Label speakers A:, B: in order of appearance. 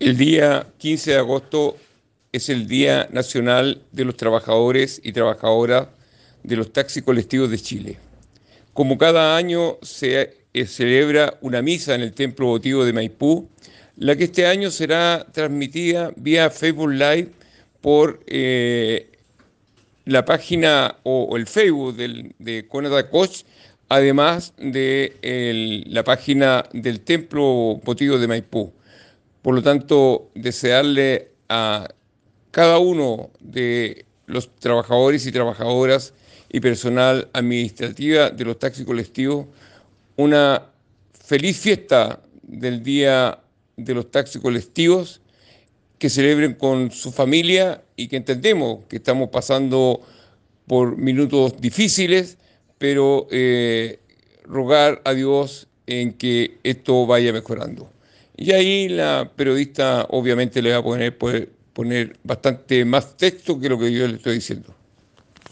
A: El día 15 de agosto es el Día Nacional de los Trabajadores y Trabajadoras de los Taxis Colectivos de Chile. Como cada año se eh, celebra una misa en el Templo Votivo de Maipú, la que este año será transmitida vía Facebook Live por eh, la página o, el Facebook de Conada Koch, además de la página del Templo Votivo de Maipú. Por lo tanto, desearle a cada uno de los trabajadores y trabajadoras y personal administrativa de los taxis colectivos una feliz fiesta del Día de los Taxis Colectivos, que celebren con su familia y que entendemos que estamos pasando por minutos difíciles, pero eh, rogar a Dios en que esto vaya mejorando. Y ahí la periodista obviamente le va a poner, poner bastante más texto que lo que yo le estoy diciendo.